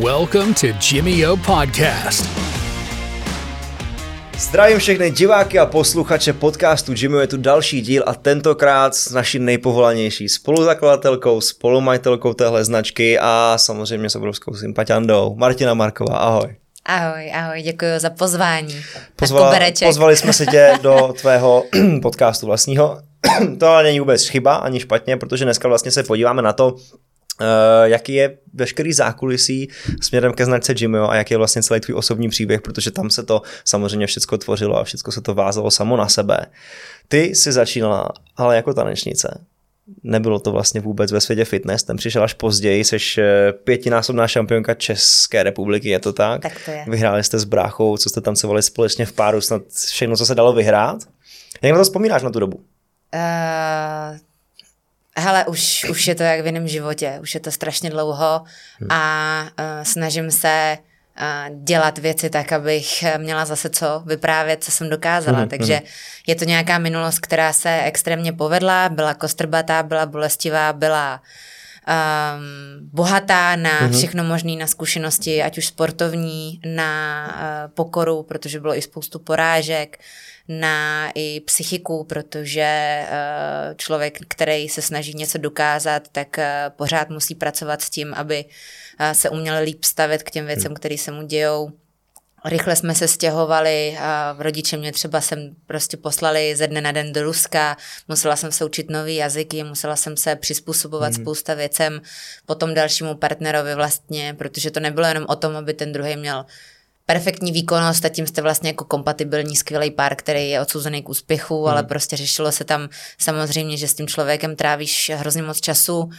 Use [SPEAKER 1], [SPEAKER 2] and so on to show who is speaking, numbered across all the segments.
[SPEAKER 1] Welcome to Jimmy O Podcast.
[SPEAKER 2] Zdravím všechny diváky a posluchače podcastu Jimmy, je tu další díl a tentokrát s naší nejpovolanější spoluzakladatelkou, spolumajitelkou téhle značky a samozřejmě s obrovskou sympatiandou Martina Marková, ahoj.
[SPEAKER 3] Ahoj, ahoj, děkuji za pozvání.
[SPEAKER 2] Pozvala, pozvali jsme se tě do tvého podcastu vlastního. to ale není vůbec chyba ani špatně, protože dneska vlastně se podíváme na to, jaký je veškerý zákulisí směrem ke značce Jimmy a jaký je vlastně celý tvůj osobní příběh, protože tam se to samozřejmě všechno tvořilo a všechno se to vázalo samo na sebe. Ty jsi začínala, ale jako tanečnice. Nebylo to vlastně vůbec ve světě fitness, ten přišel až později, jsi eh, pětinásobná šampionka České republiky, je to tak?
[SPEAKER 3] Tak to je.
[SPEAKER 2] Vyhráli jste s bráchou, co jste tancovali společně v páru, snad všechno, co se dalo vyhrát. Jak na to vzpomínáš na tu dobu?
[SPEAKER 3] Uh, hele, už, už je to jak v jiném životě, už je to strašně dlouho a uh, snažím se uh, dělat věci tak, abych měla zase co vyprávět, co jsem dokázala. Mm, Takže mm. je to nějaká minulost, která se extrémně povedla, byla kostrbatá, byla bolestivá, byla um, bohatá na mm-hmm. všechno možné, na zkušenosti, ať už sportovní, na uh, pokoru, protože bylo i spoustu porážek, na i psychiku, protože uh, člověk, který se snaží něco dokázat, tak uh, pořád musí pracovat s tím, aby uh, se uměl líp stavit k těm věcem, hmm. které se mu dějou. Rychle jsme se stěhovali a rodiče mě třeba sem prostě poslali ze dne na den do Ruska, musela jsem se učit nový jazyky, musela jsem se přizpůsobovat mm. spousta věcem potom dalšímu partnerovi vlastně, protože to nebylo jenom o tom, aby ten druhý měl perfektní výkonnost a tím jste vlastně jako kompatibilní skvělý pár, který je odsouzený k úspěchu, hmm. ale prostě řešilo se tam samozřejmě, že s tím člověkem trávíš hrozně moc času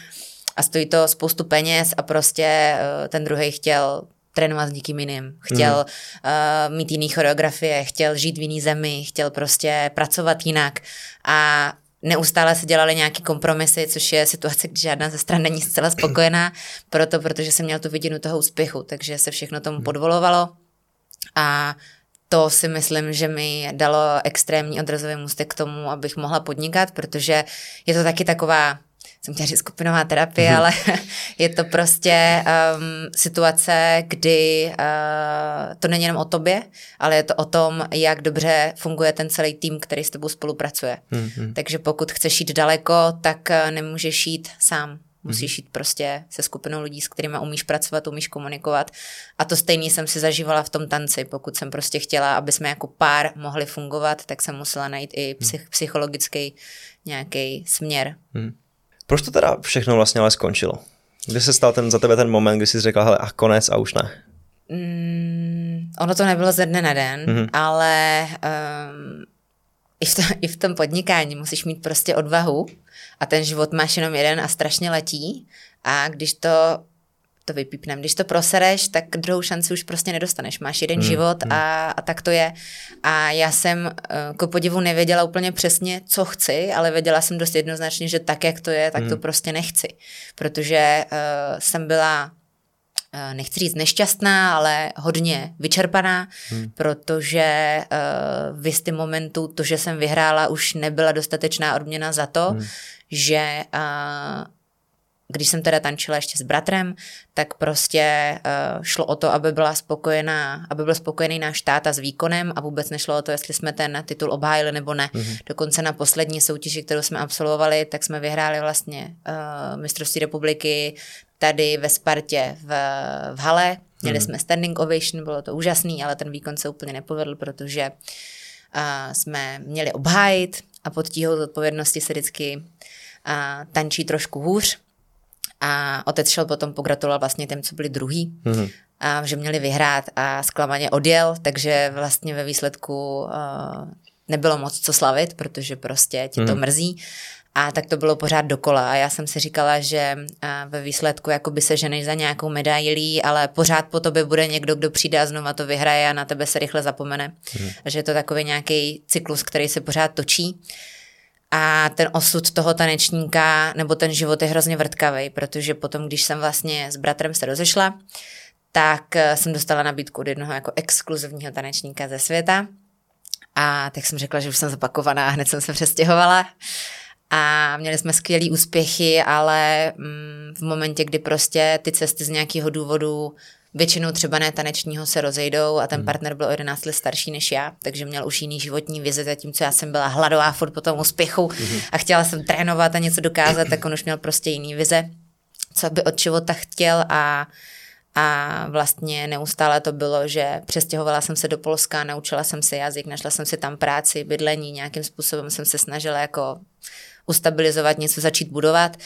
[SPEAKER 3] a stojí to spoustu peněz a prostě eh, ten druhý chtěl trénovat s někým jiným, chtěl hmm. uh, mít jiný choreografie, chtěl žít v jiný zemi, chtěl prostě pracovat jinak a neustále se dělaly nějaké kompromisy, což je situace, kdy žádná ze stran není zcela spokojená, proto, protože jsem měl tu vidinu toho úspěchu, takže se všechno tomu hmm. podvolovalo a to si myslím, že mi dalo extrémní odrazový můstek k tomu, abych mohla podnikat, protože je to taky taková jsem chtěla říct skupinová terapie, mm-hmm. ale je to prostě um, situace, kdy uh, to není jenom o tobě, ale je to o tom, jak dobře funguje ten celý tým, který s tebou spolupracuje. Mm-hmm. Takže pokud chceš jít daleko, tak uh, nemůžeš jít sám. Musíš jít prostě se skupinou lidí, s kterými umíš pracovat, umíš komunikovat. A to stejný jsem si zažívala v tom tanci. Pokud jsem prostě chtěla, aby jsme jako pár mohli fungovat, tak jsem musela najít i psych- psychologický nějaký směr. Hmm.
[SPEAKER 2] Proč to teda všechno vlastně ale skončilo? Kdy se stal ten za tebe ten moment, kdy jsi řekla, hele, a konec a už ne?
[SPEAKER 3] Mm, ono to nebylo ze dne na den, mm-hmm. ale um, i, v to, i v tom podnikání musíš mít prostě odvahu a ten život máš jenom jeden a strašně letí a když to to vypípnem. Když to prosereš, tak druhou šanci už prostě nedostaneš. Máš jeden hmm, život hmm. A, a tak to je. A já jsem ku podivu nevěděla úplně přesně, co chci, ale věděla jsem dost jednoznačně, že tak, jak to je, tak hmm. to prostě nechci. Protože uh, jsem byla Eh, nechci říct nešťastná, ale hodně vyčerpaná, hmm. protože uh, v jistém momentu to, že jsem vyhrála, už nebyla dostatečná odměna za to, hmm. Že uh, když jsem teda tančila ještě s bratrem, tak prostě uh, šlo o to, aby byla spokojená, aby byl spokojený náš táta s výkonem a vůbec nešlo o to, jestli jsme ten titul obhájili nebo ne. Mm-hmm. Dokonce na poslední soutěži, kterou jsme absolvovali, tak jsme vyhráli vlastně uh, mistrovství republiky tady ve Spartě v, v hale. Měli mm-hmm. jsme standing ovation, bylo to úžasný, ale ten výkon se úplně nepovedl, protože uh, jsme měli obhájit a pod tíhou odpovědnosti se vždycky uh, tančí trošku hůř. A otec šel potom pogratulovat vlastně těm, co byli druhý, mm-hmm. a že měli vyhrát a zklamaně odjel, takže vlastně ve výsledku uh, nebylo moc co slavit, protože prostě ti to mm. mrzí. A tak to bylo pořád dokola. A já jsem si říkala, že ve výsledku jakoby se ženeš za nějakou medailí, ale pořád po tobě bude někdo, kdo přijde a znova to vyhraje a na tebe se rychle zapomene. Hmm. Že je to takový nějaký cyklus, který se pořád točí. A ten osud toho tanečníka, nebo ten život je hrozně vrtkavý, protože potom, když jsem vlastně s bratrem se rozešla, tak eh, jsem dostala nabídku od jednoho jako exkluzivního tanečníka ze světa. A tak jsem řekla, že už jsem zapakovaná a hned jsem se přestěhovala. a měli jsme skvělé úspěchy, ale mm, v momentě, kdy prostě ty cesty z nějakého důvodu většinou třeba ne tanečního se rozejdou a ten hmm. partner byl o 11 let starší než já, takže měl už jiný životní vize, zatímco já jsem byla hladová furt po tom úspěchu hmm. a chtěla jsem trénovat a něco dokázat, tak on už měl prostě jiný vize, co by od života chtěl a a vlastně neustále to bylo, že přestěhovala jsem se do Polska, naučila jsem se jazyk, našla jsem si tam práci, bydlení, nějakým způsobem jsem se snažila jako ustabilizovat, něco začít budovat.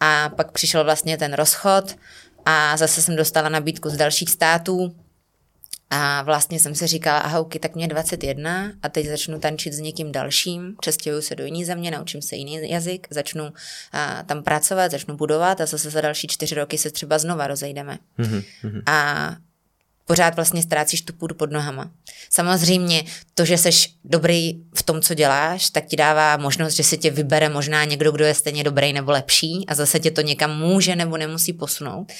[SPEAKER 3] A pak přišel vlastně ten rozchod a zase jsem dostala nabídku z dalších států, a vlastně jsem si říkala, ahouky, tak mě 21 a teď začnu tančit s někým dalším, přestěhuju se do jiné země, naučím se jiný jazyk, začnu a, tam pracovat, začnu budovat a zase za další čtyři roky se třeba znova rozejdeme. Mm-hmm. A pořád vlastně ztrácíš tu půdu pod nohama. Samozřejmě to, že jsi dobrý v tom, co děláš, tak ti dává možnost, že si tě vybere možná někdo, kdo je stejně dobrý nebo lepší a zase tě to někam může nebo nemusí posunout.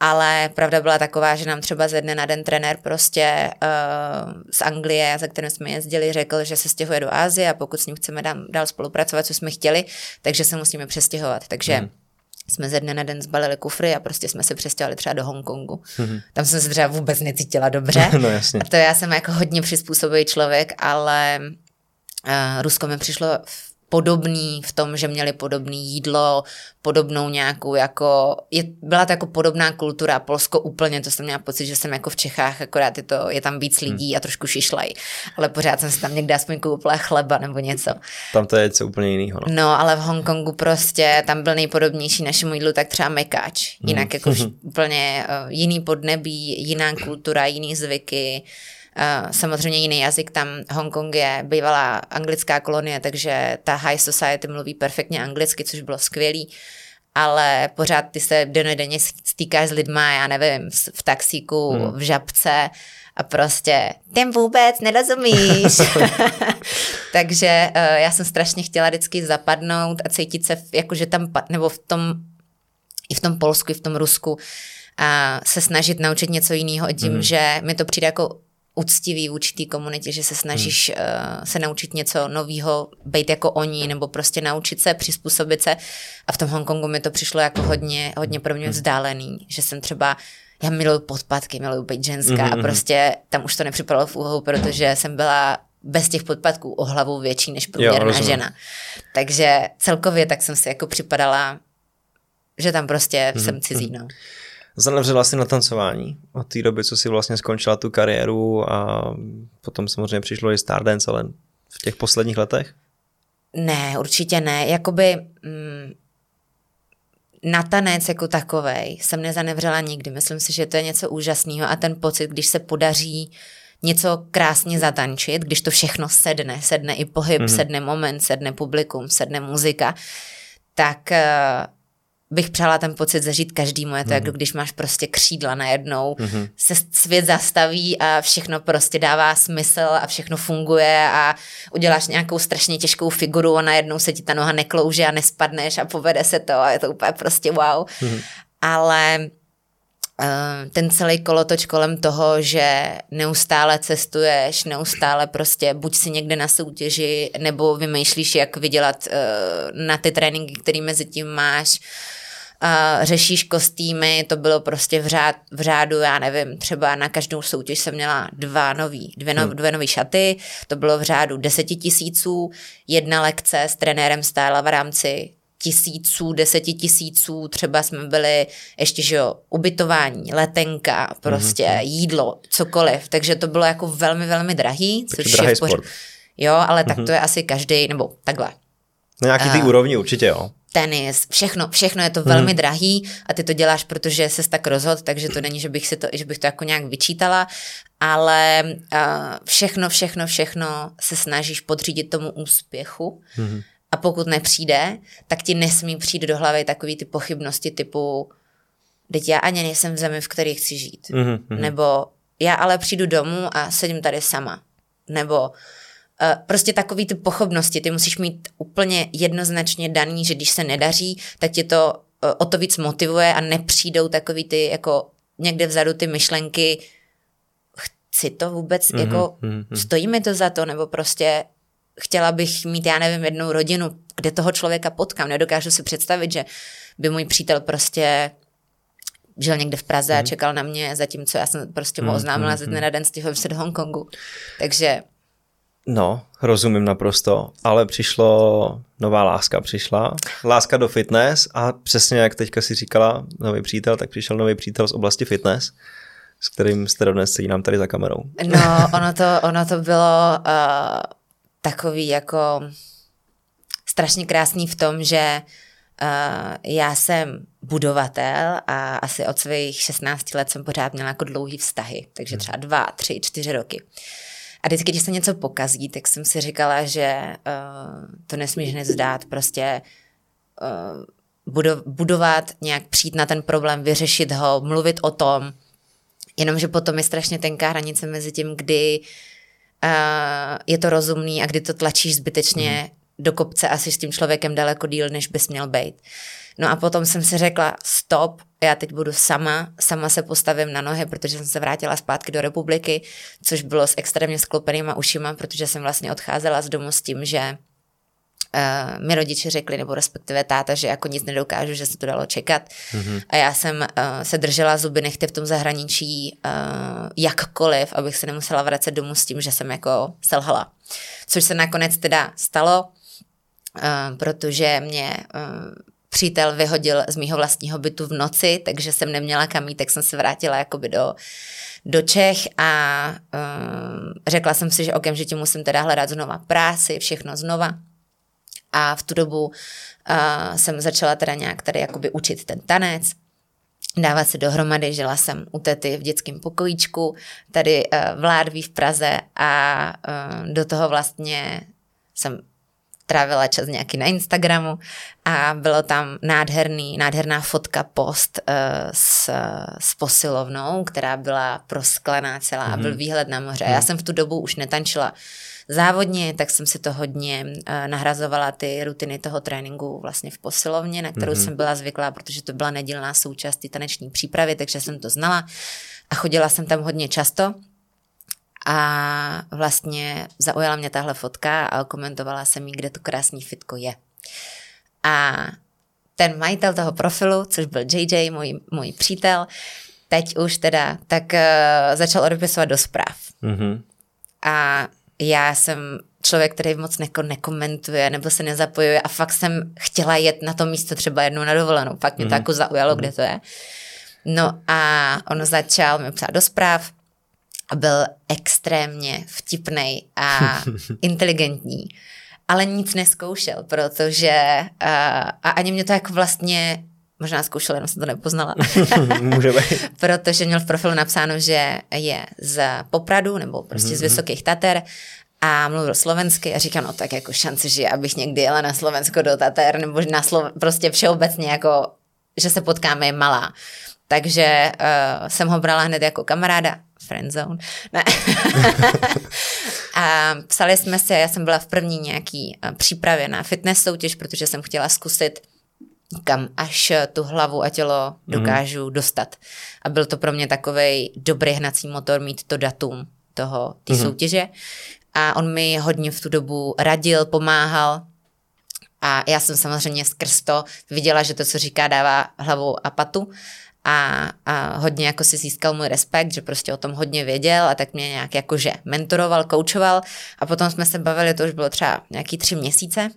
[SPEAKER 3] Ale pravda byla taková, že nám třeba ze dne na den trenér prostě uh, z Anglie, za kterým jsme jezdili, řekl, že se stěhuje do Ázie a pokud s ním chceme dál spolupracovat, co jsme chtěli, takže se musíme přestěhovat. Takže hmm jsme ze dne na den zbalili kufry a prostě jsme se přestěhovali třeba do Hongkongu. Mm-hmm. Tam jsem se třeba vůbec necítila dobře.
[SPEAKER 2] no jasně.
[SPEAKER 3] A to já jsem jako hodně přizpůsobivý člověk, ale uh, Rusko mi přišlo podobný v tom, že měli podobné jídlo, podobnou nějakou jako, je, byla to jako podobná kultura, Polsko úplně, to jsem měla pocit, že jsem jako v Čechách, akorát je, to, je tam víc lidí hmm. a trošku šišlej, ale pořád jsem si tam někde aspoň koupila chleba nebo něco.
[SPEAKER 2] Tam to je něco úplně jiného.
[SPEAKER 3] No. no, ale v Hongkongu prostě, tam byl nejpodobnější našemu jídlu, tak třeba mekáč, jinak hmm. jako úplně uh, jiný podnebí, jiná kultura, jiný zvyky, Uh, samozřejmě jiný jazyk, tam Hongkong je bývalá anglická kolonie, takže ta high society mluví perfektně anglicky, což bylo skvělý, ale pořád ty se denodenně stýkáš s lidma, já nevím, v taxíku, hmm. v žabce a prostě těm vůbec nerozumíš. takže uh, já jsem strašně chtěla vždycky zapadnout a cítit se, jakože tam, nebo v tom, i v tom Polsku, i v tom Rusku, a se snažit naučit něco jiného tím, hmm. že mi to přijde jako uctivý v určitý komunitě, že se snažíš hmm. uh, se naučit něco nového, být jako oni, nebo prostě naučit se, přizpůsobit se. A v tom Hongkongu mi to přišlo jako hodně, hodně pro mě hmm. vzdálený, že jsem třeba já miluju podpadky, miluju být ženská mm-hmm. a hmm, prostě tam už to nepřipadalo v úvahu, protože jsem byla bez těch podpadků o hlavu větší než průměrná jo, žena. Takže celkově tak jsem si jako připadala, že tam prostě mm-hmm. jsem cizí, no
[SPEAKER 2] zanevřela si na tancování od té doby, co si vlastně skončila tu kariéru a potom samozřejmě přišlo i Stardance, ale v těch posledních letech?
[SPEAKER 3] Ne, určitě ne. Jakoby mm, na tanec jako takovej jsem nezanevřela nikdy. Myslím si, že to je něco úžasného a ten pocit, když se podaří něco krásně zatančit, když to všechno sedne, sedne i pohyb, mm-hmm. sedne moment, sedne publikum, sedne muzika, tak uh, bych přála ten pocit zažít každému. Je to mm-hmm. jako když máš prostě křídla najednou, mm-hmm. se svět zastaví a všechno prostě dává smysl a všechno funguje a uděláš nějakou strašně těžkou figuru a najednou se ti ta noha neklouže a nespadneš a povede se to a je to úplně prostě wow. Mm-hmm. Ale uh, ten celý kolotoč kolem toho, že neustále cestuješ, neustále prostě buď si někde na soutěži, nebo vymýšlíš, jak vydělat uh, na ty tréninky, které mezi tím máš, uh, řešíš kostýmy, to bylo prostě v, řád, v řádu, já nevím, třeba na každou soutěž jsem měla dva nový, dvě, no, dvě nový šaty, to bylo v řádu deseti tisíců, jedna lekce s trenérem stála v rámci tisíců, deseti tisíců, třeba jsme byli ještě, že jo, ubytování, letenka, prostě mm-hmm. jídlo, cokoliv, takže to bylo jako velmi, velmi drahý,
[SPEAKER 2] což drahý je v poř... sport.
[SPEAKER 3] Jo, ale mm-hmm. tak mhm. to je asi každý, nebo takhle.
[SPEAKER 2] Na nějaký ty uh, úrovni určitě, jo
[SPEAKER 3] tenis, všechno, všechno je to hmm. velmi drahý a ty to děláš, protože se tak rozhodl, takže to není, že bych, si to, že bych to jako nějak vyčítala, ale uh, všechno, všechno, všechno se snažíš podřídit tomu úspěchu hmm. a pokud nepřijde, tak ti nesmí přijít do hlavy takový ty pochybnosti typu teď já ani nejsem v zemi, v které chci žít. Hmm. Nebo já ale přijdu domů a sedím tady sama. Nebo prostě takový ty pochopnosti, ty musíš mít úplně jednoznačně daný, že když se nedaří, tak tě to eh, o to víc motivuje a nepřijdou takový ty jako někde vzadu ty myšlenky, chci to vůbec, mm-hmm, jako mm-hmm. stojí mi to za to, nebo prostě chtěla bych mít, já nevím, jednou rodinu, kde toho člověka potkám. Nedokážu si představit, že by můj přítel prostě žil někde v Praze mm. a mhm. čekal na mě, zatímco já jsem prostě mu mhm, oznámila mm, ze dne na den se do Hongkongu. Takže...
[SPEAKER 2] No, rozumím naprosto, ale přišlo, nová láska přišla, láska do fitness a přesně jak teďka si říkala, nový přítel, tak přišel nový přítel z oblasti fitness s kterým jste dodnes sedí nám tady za kamerou.
[SPEAKER 3] No, ono to, ono to bylo uh, takový jako strašně krásný v tom, že uh, já jsem budovatel a asi od svých 16 let jsem pořád měla jako dlouhý vztahy, takže hmm. třeba dva, tři, čtyři roky. A vždycky, když se něco pokazí, tak jsem si říkala, že uh, to nesmíš nezdát, prostě uh, budovat, nějak přijít na ten problém, vyřešit ho, mluvit o tom, Jenomže potom je strašně tenká hranice mezi tím, kdy uh, je to rozumný a kdy to tlačíš zbytečně mm. do kopce a jsi s tím člověkem daleko díl, než bys měl být. No a potom jsem si řekla, stop, já teď budu sama, sama se postavím na nohy, protože jsem se vrátila zpátky do republiky, což bylo s extrémně sklopenýma ušima, protože jsem vlastně odcházela z domu s tím, že uh, mi rodiče řekli, nebo respektive táta, že jako nic nedokážu, že se to dalo čekat. Mm-hmm. A já jsem uh, se držela zuby nechty v tom zahraničí uh, jakkoliv, abych se nemusela vracet domů s tím, že jsem jako selhala. Což se nakonec teda stalo, uh, protože mě uh, přítel vyhodil z mýho vlastního bytu v noci, takže jsem neměla kam jít, tak jsem se vrátila jakoby do, do Čech a um, řekla jsem si, že okamžitě musím teda hledat znova práci, všechno znova. A v tu dobu uh, jsem začala teda nějak tady jakoby učit ten tanec, dávat se dohromady, žila jsem u tety v dětském pokojíčku, tady uh, v Ládví v Praze a uh, do toho vlastně jsem trávila čas nějaký na Instagramu a bylo tam nádherný, nádherná fotka post uh, s, s posilovnou, která byla prosklená celá mm-hmm. a byl mhm. výhled na moře. Mm-hmm. Já jsem v tu dobu už netančila závodně, tak jsem si to hodně uh, nahrazovala ty rutiny toho tréninku vlastně v posilovně, na kterou mm-hmm. jsem byla zvyklá, protože to byla nedílná součást té taneční přípravy, takže jsem to znala a chodila jsem tam hodně často. A vlastně zaujala mě tahle fotka a komentovala jsem jí, kde to krásný fitko je. A ten majitel toho profilu, což byl JJ, můj, můj přítel, teď už teda, tak uh, začal odepisovat do zpráv. Mm-hmm. A já jsem člověk, který moc neko nekomentuje nebo se nezapojuje a fakt jsem chtěla jet na to místo třeba jednou na dovolenou. Fakt mě mm. to jako zaujalo, mm. kde to je. No a on začal mi psát do zpráv a byl extrémně vtipný a inteligentní, ale nic neskoušel, protože uh, a ani mě to jako vlastně Možná zkoušela, jenom jsem to nepoznala.
[SPEAKER 2] Může být.
[SPEAKER 3] Protože měl v profilu napsáno, že je z Popradu, nebo prostě mm-hmm. z mhm. Vysokých Tater a mluvil slovensky a říkal, no tak jako šance, že abych někdy jela na Slovensko do Tater, nebo na Slo- prostě všeobecně jako, že se potkáme je malá. Takže uh, jsem ho brala hned jako kamaráda, friendzone. Ne. a psali jsme se, já jsem byla v první nějaký uh, přípravě na fitness soutěž, protože jsem chtěla zkusit kam až tu hlavu a tělo mhm. dokážu mm. dostat. A byl to pro mě takový dobrý hnací motor mít to datum toho, ty mm. soutěže. A on mi hodně v tu dobu radil, pomáhal. A já jsem samozřejmě skrz to viděla, že to, co říká, dává hlavu a patu. A, a hodně jako si získal můj respekt, že prostě o tom hodně věděl a tak mě nějak jakože mentoroval, koučoval a potom jsme se bavili, to už bylo třeba nějaký tři měsíce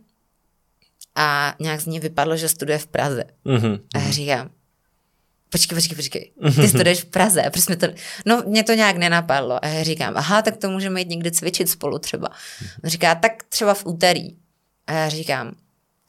[SPEAKER 3] a nějak z ní vypadlo, že studuje v Praze. Mm-hmm. A já říkám, počkej, počkej, počkej, ty studuješ v Praze, proč to, no mě to nějak nenapadlo. A já říkám, aha, tak to můžeme jít někdy cvičit spolu třeba. On říká, tak třeba v úterý. A já říkám,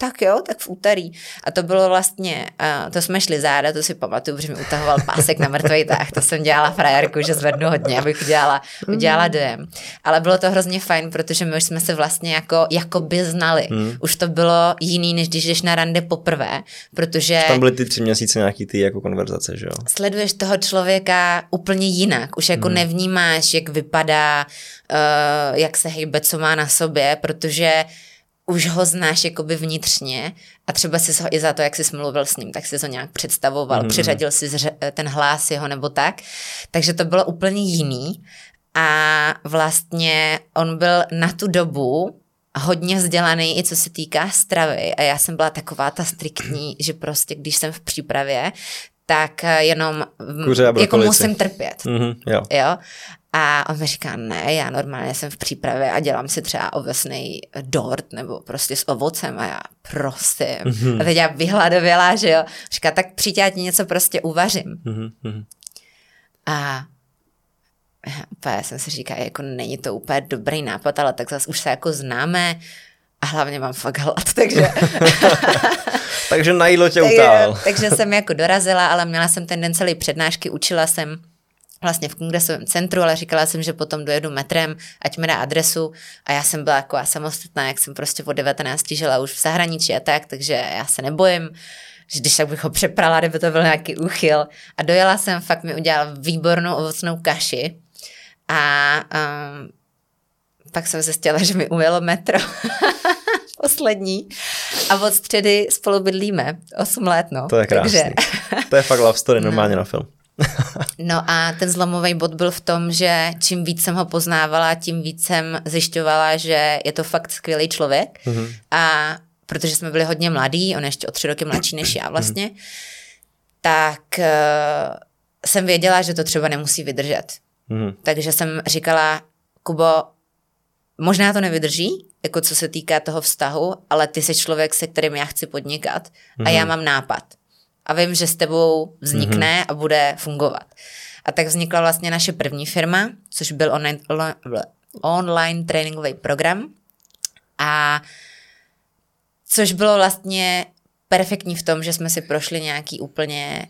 [SPEAKER 3] tak jo, tak v úterý. A to bylo vlastně, uh, to jsme šli záda, to si pamatuju, protože mi utahoval pásek na mrtvý tah, to jsem dělala frajerku, že zvednu hodně, abych udělala, udělala dojem. Ale bylo to hrozně fajn, protože my už jsme se vlastně jako, jako by znali. Hmm. Už to bylo jiný, než když jdeš na rande poprvé, protože...
[SPEAKER 2] Tam byly ty tři měsíce nějaký ty jako konverzace, že jo?
[SPEAKER 3] Sleduješ toho člověka úplně jinak, už jako hmm. nevnímáš, jak vypadá, uh, jak se hejbe, co má na sobě, protože už ho znáš jakoby vnitřně a třeba si ho i za to, jak jsi mluvil s ním, tak si to nějak představoval, mm-hmm. přiřadil si ten hlas jeho nebo tak. Takže to bylo úplně jiný a vlastně on byl na tu dobu hodně vzdělaný i co se týká stravy a já jsem byla taková ta striktní, že prostě když jsem v přípravě, tak jenom
[SPEAKER 2] Kuře
[SPEAKER 3] jako musím trpět.
[SPEAKER 2] Mm-hmm, jo.
[SPEAKER 3] jo. A on mi říká, ne, já normálně jsem v přípravě a dělám si třeba ovesný dort nebo prostě s ovocem a já prosím. Mm-hmm. A teď já vyhladověla, že jo. Říká, tak přijď, já ti něco prostě uvařím. Mm-hmm. A úplně jsem si říká, jako není to úplně dobrý nápad, ale tak zase už se jako známe a hlavně mám fakt hlad, takže...
[SPEAKER 2] takže na jídlo tě utál.
[SPEAKER 3] takže jsem jako dorazila, ale měla jsem ten den celý přednášky, učila jsem vlastně v kongresovém centru, ale říkala jsem, že potom dojedu metrem, ať mi dá adresu a já jsem byla jako samostatná, jak jsem prostě od 19 žila už v zahraničí a tak, takže já se nebojím, že když tak bych ho přeprala, kdyby to byl nějaký úchyl. A dojela jsem, fakt mi udělal výbornou ovocnou kaši a um, pak jsem zjistila, že mi umělo metro. Poslední. A od středy spolu bydlíme. 8 let, no.
[SPEAKER 2] To je krásný. Takže... to je fakt love story normálně no. na film.
[SPEAKER 3] no a ten zlomový bod byl v tom, že čím víc jsem ho poznávala, tím víc jsem zjišťovala, že je to fakt skvělý člověk. Mm-hmm. A protože jsme byli hodně mladí, on ještě o tři roky mladší než já vlastně, mm-hmm. tak uh, jsem věděla, že to třeba nemusí vydržet. Mm-hmm. Takže jsem říkala, Kubo, možná to nevydrží, jako co se týká toho vztahu, ale ty jsi člověk, se kterým já chci podnikat mm-hmm. a já mhm. mám nápad. A vím, že s tebou vznikne mm-hmm. a bude fungovat. A tak vznikla vlastně naše první firma, což byl online, online tréninkový program. A což bylo vlastně perfektní v tom, že jsme si prošli nějaký úplně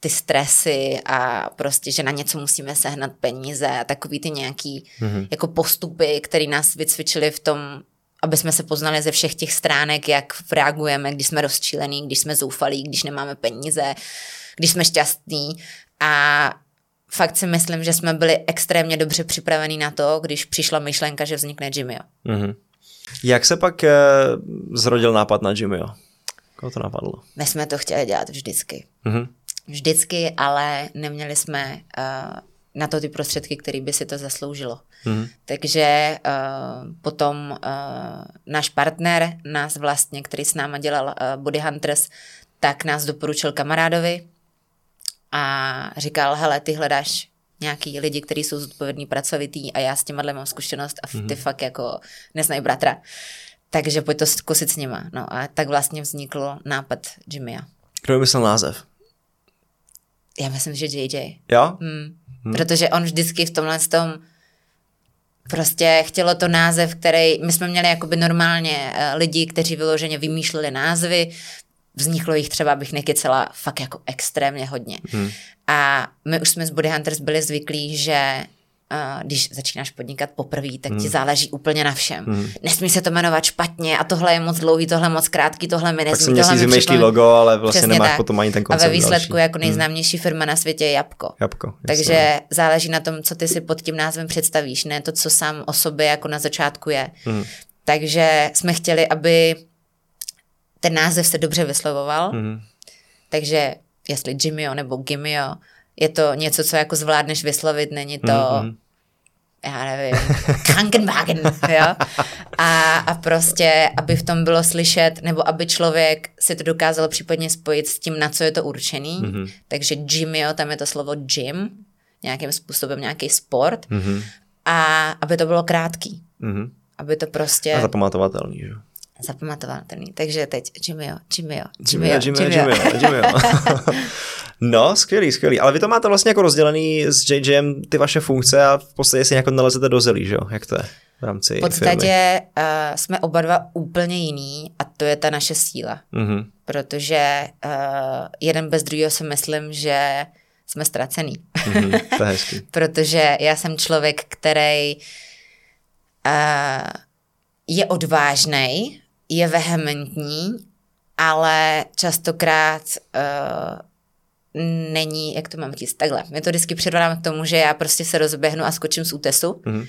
[SPEAKER 3] ty stresy a prostě, že na něco musíme sehnat peníze a takový ty nějaký mm-hmm. jako postupy, které nás vycvičili v tom, aby jsme se poznali ze všech těch stránek, jak reagujeme, když jsme rozčílení, když jsme zoufalí, když nemáme peníze, když jsme šťastní a fakt si myslím, že jsme byli extrémně dobře připravení na to, když přišla myšlenka, že vznikne Jimmy. Mm-hmm.
[SPEAKER 2] Jak se pak eh, zrodil nápad na Jimmy? Koho to napadlo?
[SPEAKER 3] My jsme to chtěli dělat vždycky. Mm-hmm vždycky, ale neměli jsme uh, na to ty prostředky, které by si to zasloužilo. Mm. Takže uh, potom uh, náš partner, nás vlastně, který s náma dělal uh, Body Hunters, tak nás doporučil kamarádovi a říkal, hele, ty hledáš nějaký lidi, kteří jsou zodpovědní, pracovitý a já s těma mám zkušenost a ty mm. fakt jako neznají bratra. Takže pojď to zkusit s nima. No a tak vlastně vznikl nápad Jimmya.
[SPEAKER 2] Kdo vymyslel název?
[SPEAKER 3] Já myslím, že JJ.
[SPEAKER 2] Jo?
[SPEAKER 3] Hmm. Hmm. Protože on vždycky v tomhle tom prostě chtělo to název, který, my jsme měli jakoby normálně uh, lidi, kteří vyloženě vymýšleli názvy, vzniklo jich třeba, abych nekecela, fakt jako extrémně hodně. Hmm. A my už jsme z Body Hunters byli zvyklí, že když začínáš podnikat poprvé, tak hmm. ti záleží úplně na všem. Hmm. Nesmí se to jmenovat špatně a tohle je moc dlouhý, tohle moc krátký, tohle mi nesmí.
[SPEAKER 2] Tak si vymýšlí logo, ale vlastně Přesně nemáš tak. potom ani ten koncept
[SPEAKER 3] A ve výsledku
[SPEAKER 2] další.
[SPEAKER 3] jako hmm. nejznámější hmm. firma na světě je Jabko.
[SPEAKER 2] Jabko
[SPEAKER 3] Takže záleží na tom, co ty si pod tím názvem představíš, ne to, co sám o sobě jako na začátku je. Hmm. Takže jsme chtěli, aby ten název se dobře vyslovoval. Hmm. Takže jestli Jimmyo nebo Gimmyo, je to něco, co jako zvládneš vyslovit, není to mm-hmm já nevím, Krankenwagen, jo. A, a prostě, aby v tom bylo slyšet, nebo aby člověk si to dokázal případně spojit s tím, na co je to určený. Mm-hmm. Takže jo, tam je to slovo gym, nějakým způsobem nějaký sport. Mm-hmm. A aby to bylo krátký. Mm-hmm. Aby to prostě...
[SPEAKER 2] A zapamatovatelný, že?
[SPEAKER 3] Zapamatovatelný. Takže teď Jimmy, Jimmy,
[SPEAKER 2] Jimmy, Jimmy, Jimmy, Jimmy. No, skvělý, skvělý. Ale vy to máte vlastně jako rozdělený s JJem ty vaše funkce a v podstatě si jako nalezete do zelí, že jo? Jak to je v rámci
[SPEAKER 3] V podstatě uh, jsme oba dva úplně jiný a to je ta naše síla. Mm-hmm. Protože uh, jeden bez druhého si myslím, že jsme ztracený.
[SPEAKER 2] Mm-hmm, to je hezký.
[SPEAKER 3] Protože já jsem člověk, který uh, je odvážný, je vehementní, ale častokrát uh, není, jak to mám říct, takhle. My to vždycky přirovnám k tomu, že já prostě se rozběhnu a skočím z útesu mm-hmm.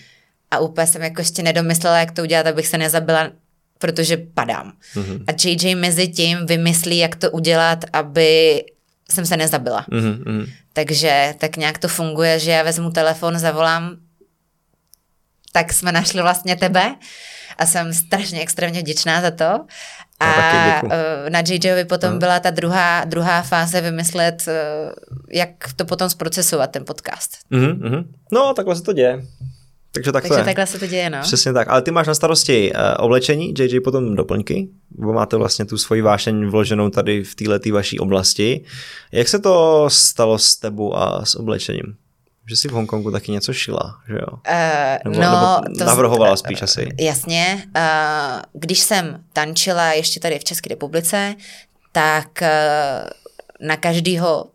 [SPEAKER 3] a úplně jsem jako ještě nedomyslela, jak to udělat, abych se nezabila, protože padám. Mm-hmm. A JJ mezi tím vymyslí, jak to udělat, aby jsem se nezabila. Mm-hmm. Takže tak nějak to funguje, že já vezmu telefon, zavolám tak jsme našli vlastně tebe a jsem strašně extrémně vděčná za to. A eh, na JJovi potom no. byla ta druhá, druhá fáze vymyslet, eh, jak to potom zprocesovat, ten podcast.
[SPEAKER 2] Mm-hmm. No, takhle se to děje. Takže takhle.
[SPEAKER 3] Takže takhle se to děje, no.
[SPEAKER 2] Přesně tak. Ale ty máš na starosti uh, oblečení, JJ potom doplňky, bo máte vlastně tu svoji vášeň vloženou tady v této vaší oblasti. Jak se to stalo s tebou a s oblečením? Že jsi v Hongkongu taky něco šila, že jo?
[SPEAKER 3] Uh, nebo, no,
[SPEAKER 2] nebo to navrhovala spíš asi.
[SPEAKER 3] Jasně. Uh, když jsem tančila ještě tady v České republice, tak uh, na každýho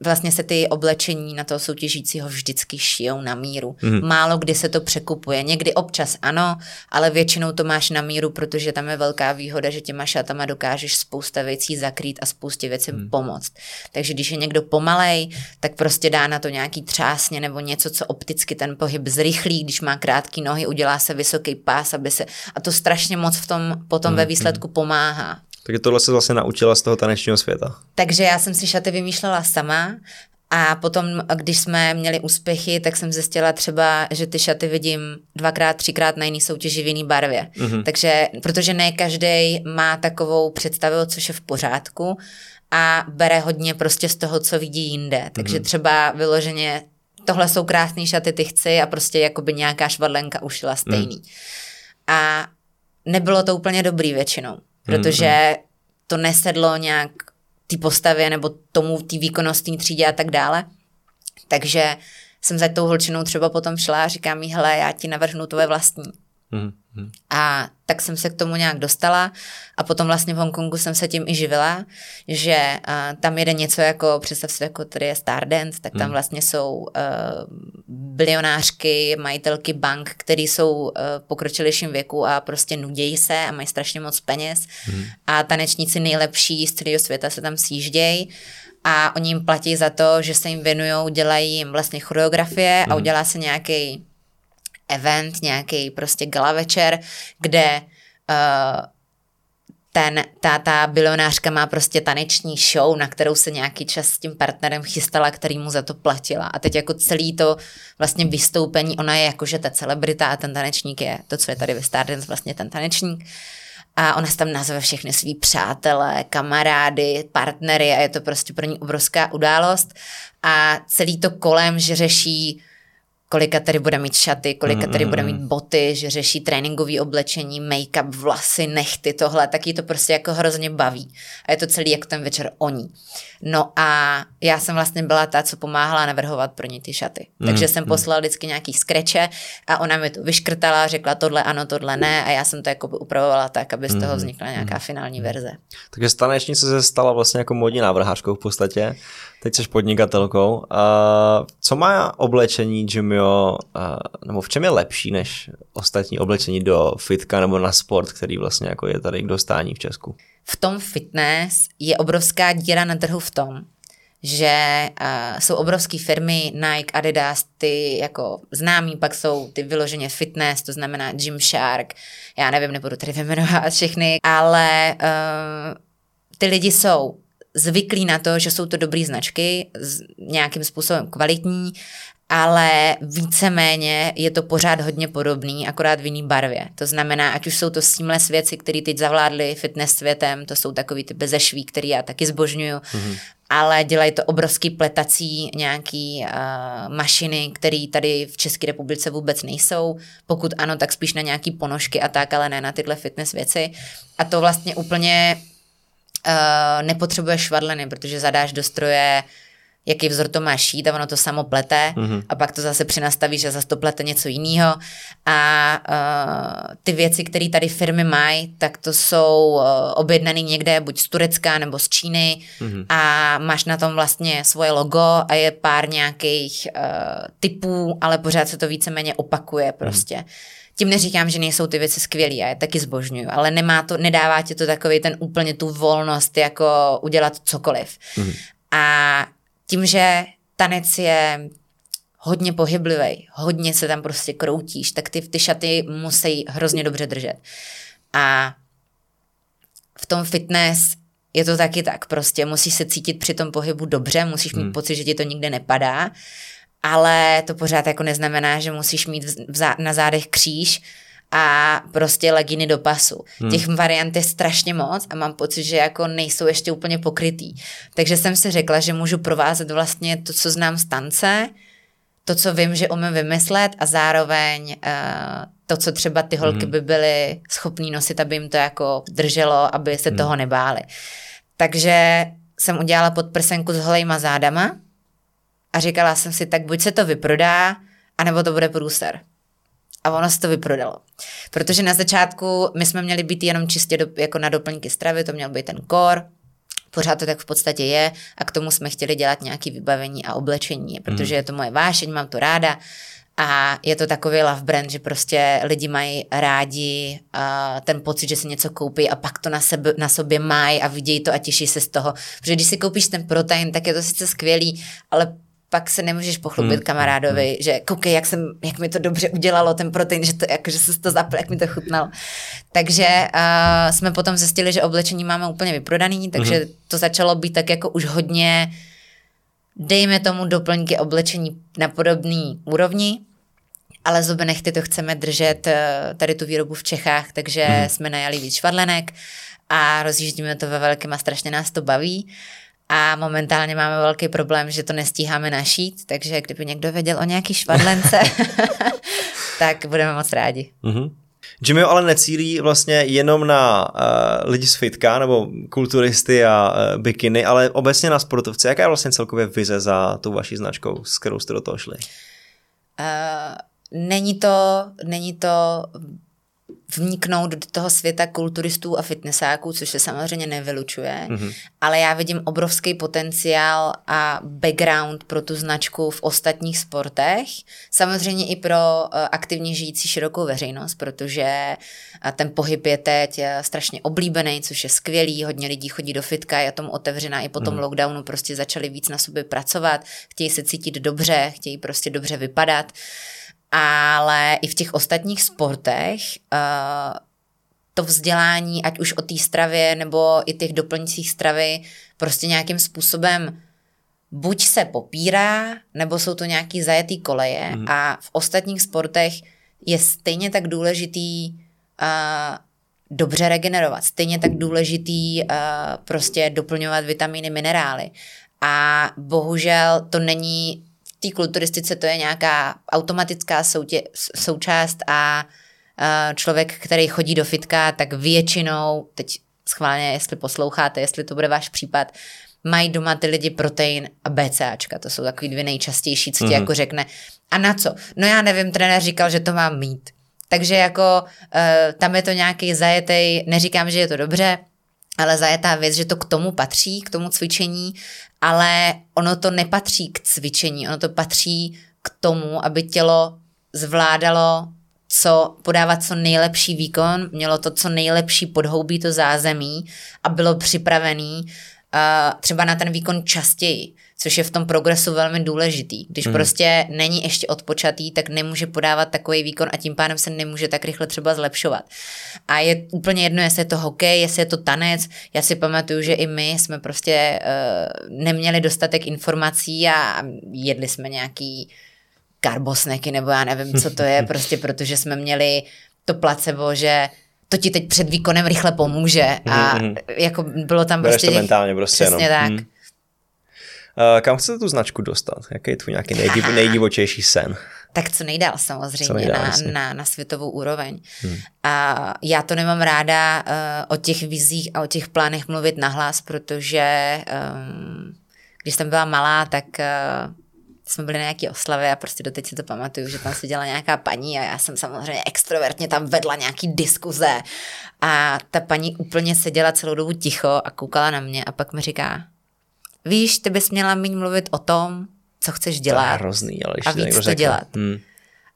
[SPEAKER 3] vlastně se ty oblečení na toho soutěžícího vždycky šijou na míru. Mm. Málo kdy se to překupuje. Někdy občas ano, ale většinou to máš na míru, protože tam je velká výhoda, že těma šatama dokážeš spousta věcí zakrýt a spoustě věcí mm. pomoct. Takže když je někdo pomalej, tak prostě dá na to nějaký třásně nebo něco, co opticky ten pohyb zrychlí, když má krátké nohy, udělá se vysoký pás, aby se... A to strašně moc v tom potom mm. ve výsledku pomáhá.
[SPEAKER 2] Takže tohle se vlastně naučila z toho tanečního světa.
[SPEAKER 3] Takže já jsem si šaty vymýšlela sama a potom, když jsme měli úspěchy, tak jsem zjistila třeba, že ty šaty vidím dvakrát, třikrát na jiný soutěži v jiný barvě. Mm-hmm. Takže, protože ne každý má takovou představu, což je v pořádku a bere hodně prostě z toho, co vidí jinde. Takže mm-hmm. třeba vyloženě tohle jsou krásné šaty, ty chci a prostě jakoby nějaká švadlenka ušila stejný. Mm. A nebylo to úplně dobrý většinou protože mm. to nesedlo nějak té postavě nebo tomu té výkonnostní třídě a tak dále. Takže jsem za tou holčinou třeba potom šla a říkám jí, hele, já ti navrhnu tvoje vlastní. Mm. A tak jsem se k tomu nějak dostala a potom vlastně v Hongkongu jsem se tím i živila, že uh, tam jede něco jako, představ si, jako tady je Stardance, tak tam hmm. vlastně jsou uh, bilionářky, majitelky bank, které jsou uh, pokročilejším věku a prostě nudějí se a mají strašně moc peněz hmm. a tanečníci nejlepší z celého světa se tam sjíždějí a oni jim platí za to, že se jim věnují, dělají jim vlastně choreografie hmm. a udělá se nějaký event, nějaký prostě gala večer, kde uh, ten, ta, ta bilionářka má prostě taneční show, na kterou se nějaký čas s tím partnerem chystala, který mu za to platila. A teď jako celý to vlastně vystoupení, ona je jakože ta celebrita a ten tanečník je to, co je tady ve Stardance, vlastně ten tanečník. A ona tam nazve všechny svý přátelé, kamarády, partnery a je to prostě pro ní obrovská událost. A celý to kolem, že řeší kolika tady bude mít šaty, kolika tady bude mít boty, že řeší tréninkové oblečení, make-up, vlasy, nechty, tohle, taky to prostě jako hrozně baví. A je to celý jako ten večer o ní. No a já jsem vlastně byla ta, co pomáhala navrhovat pro ní ty šaty. Takže jsem poslala vždycky nějaký skreče a ona mi to vyškrtala, řekla tohle ano, tohle ne a já jsem to jako upravovala tak, aby z toho vznikla nějaká finální verze.
[SPEAKER 2] Takže stanečnice se stala vlastně jako modní návrhářkou v podstatě teď jsi podnikatelkou. Uh, co má oblečení Uh, nebo v čem je lepší než ostatní oblečení do fitka nebo na sport, který vlastně jako je tady k dostání v Česku?
[SPEAKER 3] V tom fitness je obrovská díra na trhu v tom, že uh, jsou obrovské firmy Nike, Adidas, ty jako známí, pak jsou ty vyloženě fitness, to znamená Gymshark, já nevím, nebudu tady vyjmenovat všechny, ale uh, ty lidi jsou zvyklí na to, že jsou to dobré značky, nějakým způsobem kvalitní, ale víceméně je to pořád hodně podobný, akorát v jiný barvě. To znamená, ať už jsou to seamless věci, které teď zavládly fitness světem, to jsou takový ty bezešví, který já taky zbožňuju, mm-hmm. ale dělají to obrovský pletací nějaký uh, mašiny, které tady v České republice vůbec nejsou. Pokud ano, tak spíš na nějaký ponožky a tak, ale ne na tyhle fitness věci. A to vlastně úplně uh, nepotřebuješ švadleny, protože zadáš do stroje, jaký vzor to má šít a ono to samo plete mm-hmm. a pak to zase přinastavíš a zase to plete něco jiného. A uh, ty věci, které tady firmy mají, tak to jsou uh, objednané někde buď z Turecka nebo z Číny mm-hmm. a máš na tom vlastně svoje logo a je pár nějakých uh, typů, ale pořád se to víceméně opakuje prostě. Mm-hmm. Tím neříkám, že nejsou ty věci skvělé, já je taky zbožňuju, ale nemá to, nedává ti to takový ten úplně tu volnost, jako udělat cokoliv. Mm. A tím, že tanec je hodně pohyblivý, hodně se tam prostě kroutíš, tak ty, ty šaty musí hrozně dobře držet. A v tom fitness je to taky tak, prostě musíš se cítit při tom pohybu dobře, musíš mít mm. pocit, že ti to nikde nepadá ale to pořád jako neznamená, že musíš mít na zádech kříž a prostě leginy do pasu. Hmm. Těch variant je strašně moc a mám pocit, že jako nejsou ještě úplně pokrytý. Takže jsem si řekla, že můžu provázet vlastně to, co znám z tance, to, co vím, že umím vymyslet a zároveň uh, to, co třeba ty holky hmm. by byly schopný nosit, aby jim to jako drželo, aby se hmm. toho nebáli. Takže jsem udělala podprsenku s holejma zádama a říkala jsem si, tak buď se to vyprodá, anebo to bude průser. A ono se to vyprodalo. Protože na začátku my jsme měli být jenom čistě do, jako na doplňky stravy, to měl být ten kor, pořád to tak v podstatě je a k tomu jsme chtěli dělat nějaké vybavení a oblečení, protože je to moje vášeň, mám to ráda a je to takový love brand, že prostě lidi mají rádi uh, ten pocit, že si něco koupí a pak to na, sebe, na sobě mají a vidějí to a těší se z toho. Protože když si koupíš ten protein, tak je to sice skvělý, ale pak se nemůžeš pochlubit hmm. kamarádovi, hmm. že koukej, jak, jsem, jak mi to dobře udělalo, ten protein, že, to, jako, že se to zapl, jak mi to chutnalo. Takže uh, jsme potom zjistili, že oblečení máme úplně vyprodaný, takže hmm. to začalo být tak jako už hodně, dejme tomu doplňky oblečení na podobný úrovni, ale zuby nechty to chceme držet uh, tady tu výrobu v Čechách, takže hmm. jsme najali víc švadlenek a rozjíždíme to ve velkém a strašně nás to baví. A momentálně máme velký problém, že to nestíháme našít, takže kdyby někdo věděl o nějaký švadlence, tak budeme moc rádi. Mm-hmm.
[SPEAKER 2] Jimmy ale necílí vlastně jenom na uh, lidi z fitka nebo kulturisty a uh, bikiny, ale obecně na sportovce. Jaká je vlastně celkově vize za tou vaší značkou, s kterou jste do toho šli?
[SPEAKER 3] Uh, není to, není to vniknout do toho světa kulturistů a fitnessáků, což se samozřejmě nevylučuje, mm-hmm. ale já vidím obrovský potenciál a background pro tu značku v ostatních sportech, samozřejmě i pro uh, aktivně žijící širokou veřejnost, protože uh, ten pohyb je teď uh, strašně oblíbený, což je skvělý, hodně lidí chodí do fitka, je tomu otevřená i po tom mm-hmm. lockdownu, prostě začali víc na sobě pracovat, chtějí se cítit dobře, chtějí prostě dobře vypadat. Uh, ale i v těch ostatních sportech uh, to vzdělání, ať už o té stravě nebo i těch doplňcích stravy, prostě nějakým způsobem buď se popírá, nebo jsou to nějaký zajetý koleje mm. a v ostatních sportech je stejně tak důležitý uh, dobře regenerovat, stejně tak důležitý uh, prostě doplňovat vitamíny, minerály. A bohužel to není té kulturistice to je nějaká automatická soutě, součást a člověk, který chodí do fitka, tak většinou, teď schválně, jestli posloucháte, jestli to bude váš případ, mají doma ty lidi protein a BCAčka, to jsou takový dvě nejčastější, co ti mm-hmm. jako řekne. A na co? No já nevím, trenér říkal, že to mám mít. Takže jako uh, tam je to nějaký zajetý, neříkám, že je to dobře, ale zajetá věc, že to k tomu patří, k tomu cvičení, ale ono to nepatří k cvičení, ono to patří k tomu, aby tělo zvládalo co podávat co nejlepší výkon, mělo to co nejlepší podhoubí to zázemí a bylo připravený uh, třeba na ten výkon častěji což je v tom progresu velmi důležitý. Když mm. prostě není ještě odpočatý, tak nemůže podávat takový výkon a tím pádem se nemůže tak rychle třeba zlepšovat. A je úplně jedno, jestli je to hokej, jestli je to tanec. Já si pamatuju, že i my jsme prostě uh, neměli dostatek informací a jedli jsme nějaký karbosneky nebo já nevím, co to je, prostě protože jsme měli to placebo, že to ti teď před výkonem rychle pomůže a mm, mm. jako bylo tam
[SPEAKER 2] prostě... to mentálně prostě
[SPEAKER 3] Přesně
[SPEAKER 2] jenom.
[SPEAKER 3] tak.
[SPEAKER 2] Mm. Uh, kam chcete tu značku dostat? Jaký je tvůj nějaký nejdiv, nejdivočejší sen?
[SPEAKER 3] Tak co nejdál samozřejmě co nejdál, na, na, na světovou úroveň. Hmm. A já to nemám ráda uh, o těch vizích a o těch plánech mluvit nahlas, protože um, když jsem byla malá, tak uh, jsme byli na nějaké oslavě a prostě doteď si to pamatuju, že tam seděla nějaká paní a já jsem samozřejmě extrovertně tam vedla nějaký diskuze a ta paní úplně seděla celou dobu ticho a koukala na mě a pak mi říká, víš, ty bys měla méně mluvit o tom, co chceš dělat. To je
[SPEAKER 2] hrozný, ale
[SPEAKER 3] a víc to dělat. Hmm.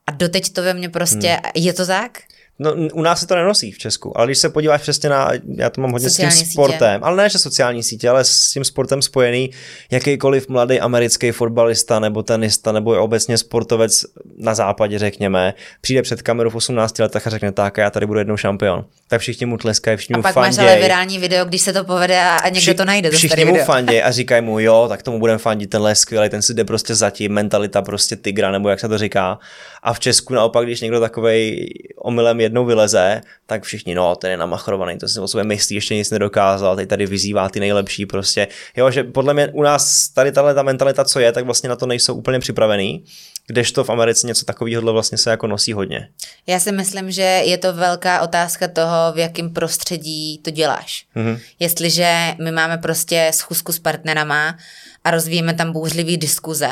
[SPEAKER 3] A doteď to ve mně prostě, hmm. je to tak?
[SPEAKER 2] No, u nás se to nenosí v Česku, ale když se podíváš přesně na, já to mám hodně sociální s tím sportem, sítě. ale ne, že sociální sítě, ale s tím sportem spojený, jakýkoliv mladý americký fotbalista nebo tenista nebo obecně sportovec na západě, řekněme, přijde před kameru v 18 letech a řekne tak, já tady budu jednou šampion. Tak všichni mu tleskají, všichni
[SPEAKER 3] a
[SPEAKER 2] mu
[SPEAKER 3] pak
[SPEAKER 2] fanděj.
[SPEAKER 3] máš ale virální video, když se to povede a někdo Vši, to najde. To
[SPEAKER 2] všichni mu fanděj a říkají mu, jo, tak tomu budeme fandit, tenhle je skvělý, ten si jde prostě zatím, mentalita prostě tygra, nebo jak se to říká. A v Česku naopak, když někdo takovej omylem jednou vyleze, tak všichni, no, ten je namachrovaný, to si o sobě myslí, ještě nic nedokázal, teď tady vyzývá ty nejlepší prostě. Jo, že podle mě u nás tady tahle ta mentalita, co je, tak vlastně na to nejsou úplně připravený, kdežto v Americe něco takového vlastně se jako nosí hodně.
[SPEAKER 3] Já si myslím, že je to velká otázka toho, v jakém prostředí to děláš. Mm-hmm. Jestliže my máme prostě schůzku s partnerama a rozvíjíme tam bouřlivý diskuze,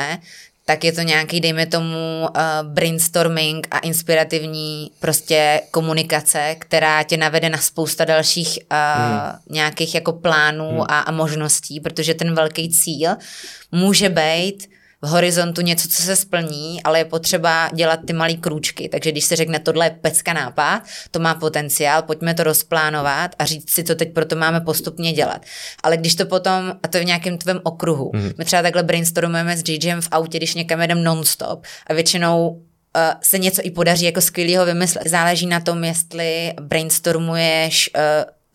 [SPEAKER 3] tak je to nějaký, dejme tomu, uh, brainstorming a inspirativní prostě komunikace, která tě navede na spousta dalších uh, hmm. nějakých jako plánů hmm. a, a možností, protože ten velký cíl může být v horizontu něco, co se splní, ale je potřeba dělat ty malé krůčky. Takže když se řekne, tohle je pecka nápad, to má potenciál, pojďme to rozplánovat a říct si, co teď proto máme postupně dělat. Ale když to potom, a to je v nějakém tvém okruhu, mm-hmm. my třeba takhle brainstormujeme s JJem v autě, když někam jedem non-stop a většinou uh, se něco i podaří jako skvělého vymyslet. Záleží na tom, jestli brainstormuješ uh,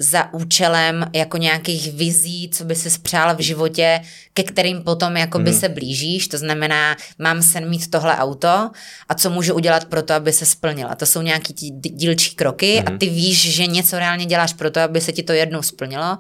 [SPEAKER 3] za účelem jako nějakých vizí, co by si spřál v životě, ke kterým potom jakoby mm. se blížíš, to znamená, mám sen mít tohle auto a co můžu udělat pro to, aby se splnila. To jsou nějaký tí dílčí kroky mm. a mhm. ty víš, že něco reálně děláš pro to, aby se ti to jednou splnilo.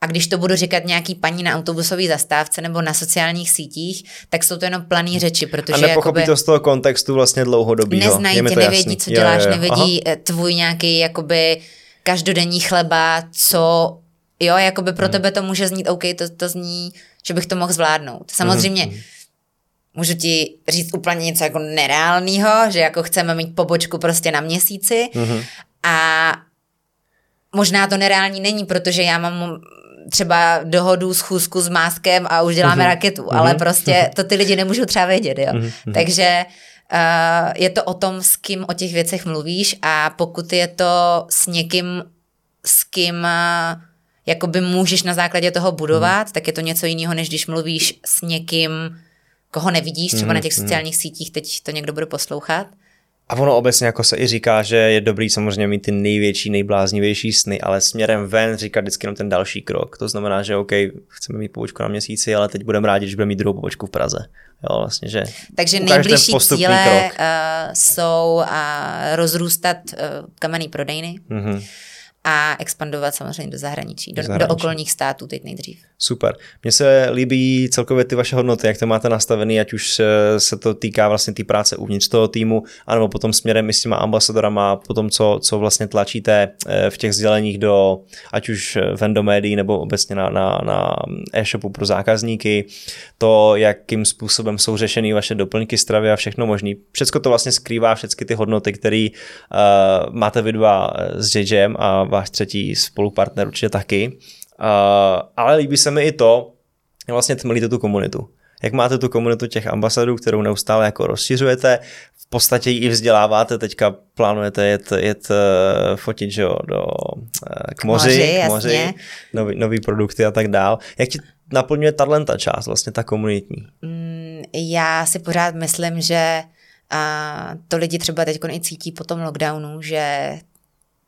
[SPEAKER 3] A když to budu říkat nějaký paní na autobusové zastávce nebo na sociálních sítích, tak jsou to jenom planý řeči, protože... A
[SPEAKER 2] nepochopí jakoby, to z toho kontextu vlastně dlouhodobého.
[SPEAKER 3] Neznají tě, nevědí, jasný. co děláš, jo, jo, jo. nevědí Aha. Eh, tvůj nějaký jakoby každodenní chleba, co, jo, jakoby pro mm. tebe to může znít, OK, to, to zní, že bych to mohl zvládnout. Samozřejmě, mm. můžu ti říct úplně něco jako nereálného, že jako chceme mít pobočku prostě na měsíci mm. a možná to nereální není, protože já mám třeba dohodu, schůzku s máskem a už děláme mm-hmm. raketu, mm-hmm. ale prostě to ty lidi nemůžou třeba vědět, jo. Mm-hmm. Takže Uh, je to o tom, s kým o těch věcech mluvíš a pokud je to s někým, s kým uh, jakoby můžeš na základě toho budovat, hmm. tak je to něco jiného, než když mluvíš s někým, koho nevidíš, třeba hmm. na těch sociálních sítích, teď to někdo bude poslouchat.
[SPEAKER 2] A ono obecně jako se i říká, že je dobrý samozřejmě mít ty největší, nejbláznivější sny, ale směrem ven říkat vždycky jenom ten další krok. To znamená, že OK, chceme mít pobočku na měsíci, ale teď budeme rádi, když budeme mít druhou pobočku v Praze. Jo, vlastně, že
[SPEAKER 3] Takže nejbližší cíle krok. Uh, jsou uh, rozrůstat uh, kamenný prodejny. Mm-hmm a expandovat samozřejmě do zahraničí, do, do, zahraničí. do okolních států teď nejdřív.
[SPEAKER 2] Super. Mně se líbí celkově ty vaše hodnoty, jak to máte nastavený, ať už se to týká vlastně té tý práce uvnitř toho týmu, anebo potom směrem i s těma ambasadorama, potom co, co vlastně tlačíte eh, v těch sděleních do, ať už vendomédií nebo obecně na, na, na e-shopu pro zákazníky, to, jakým způsobem jsou řešeny vaše doplňky stravy a všechno možné. Všechno to vlastně skrývá všechny ty hodnoty, které uh, máte vy dva s JJem a váš třetí spolupartner určitě taky. Uh, ale líbí se mi i to, vlastně tmlíte tu komunitu. Jak máte tu komunitu těch ambasadů, kterou neustále jako rozšiřujete, v podstatě ji i vzděláváte, teďka plánujete jet, jet uh, fotit že jo, do, uh, k moři,
[SPEAKER 3] moři,
[SPEAKER 2] k moři nový, nový produkty a tak dál. Jak ti naplňuje tahle ta část, vlastně ta komunitní?
[SPEAKER 3] Mm, já si pořád myslím, že a to lidi třeba teď i cítí po tom lockdownu, že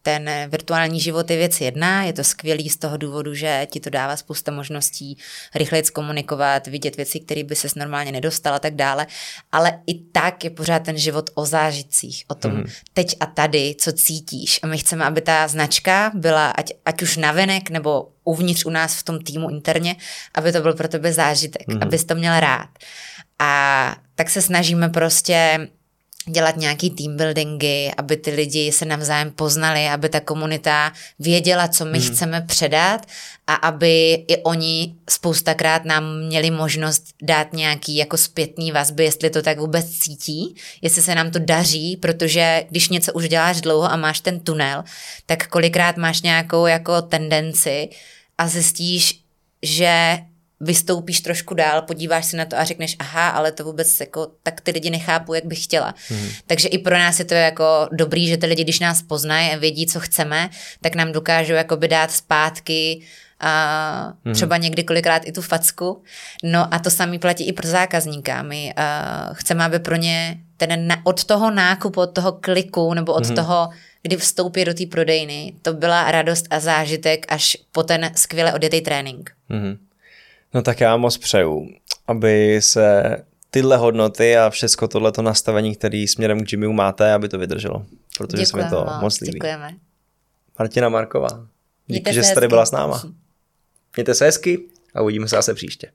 [SPEAKER 3] ten virtuální život je věc jedna, je to skvělý z toho důvodu, že ti to dává spousta možností rychleji komunikovat, vidět věci, které by ses normálně nedostal a tak dále, ale i tak je pořád ten život o zážitcích, o tom mm. teď a tady, co cítíš a my chceme, aby ta značka byla ať, ať už navenek nebo uvnitř u nás v tom týmu interně, aby to byl pro tebe zážitek, mm. abys to měl rád. A tak se snažíme prostě dělat nějaký team buildingy, aby ty lidi se navzájem poznali, aby ta komunita věděla, co my hmm. chceme předat a aby i oni spoustakrát nám měli možnost dát nějaký jako zpětný vazby, jestli to tak vůbec cítí, jestli se nám to daří, protože když něco už děláš dlouho a máš ten tunel, tak kolikrát máš nějakou jako tendenci a zjistíš, že vystoupíš trošku dál, podíváš se na to a řekneš, aha, ale to vůbec jako, tak ty lidi nechápu, jak bych chtěla. Hmm. Takže i pro nás je to jako dobrý, že ty lidi, když nás poznají a vědí, co chceme, tak nám dokážou jakoby dát zpátky a hmm. třeba někdy kolikrát i tu facku. No a to samý platí i pro zákazníka. My uh, chceme, aby pro ně ten na, od toho nákupu, od toho kliku nebo od hmm. toho, kdy vstoupí do té prodejny, to byla radost a zážitek až po ten skvěle odjetý trénink.
[SPEAKER 2] Hmm. No tak já moc přeju, aby se tyhle hodnoty a všechno tohleto nastavení, který směrem k Jimmyu máte, aby to vydrželo. Protože děkujeme se mi to moc, moc líbí.
[SPEAKER 3] Děkujeme.
[SPEAKER 2] Martina Marková. Díky, že jste tady byla s náma. Mějte se hezky a uvidíme se zase příště.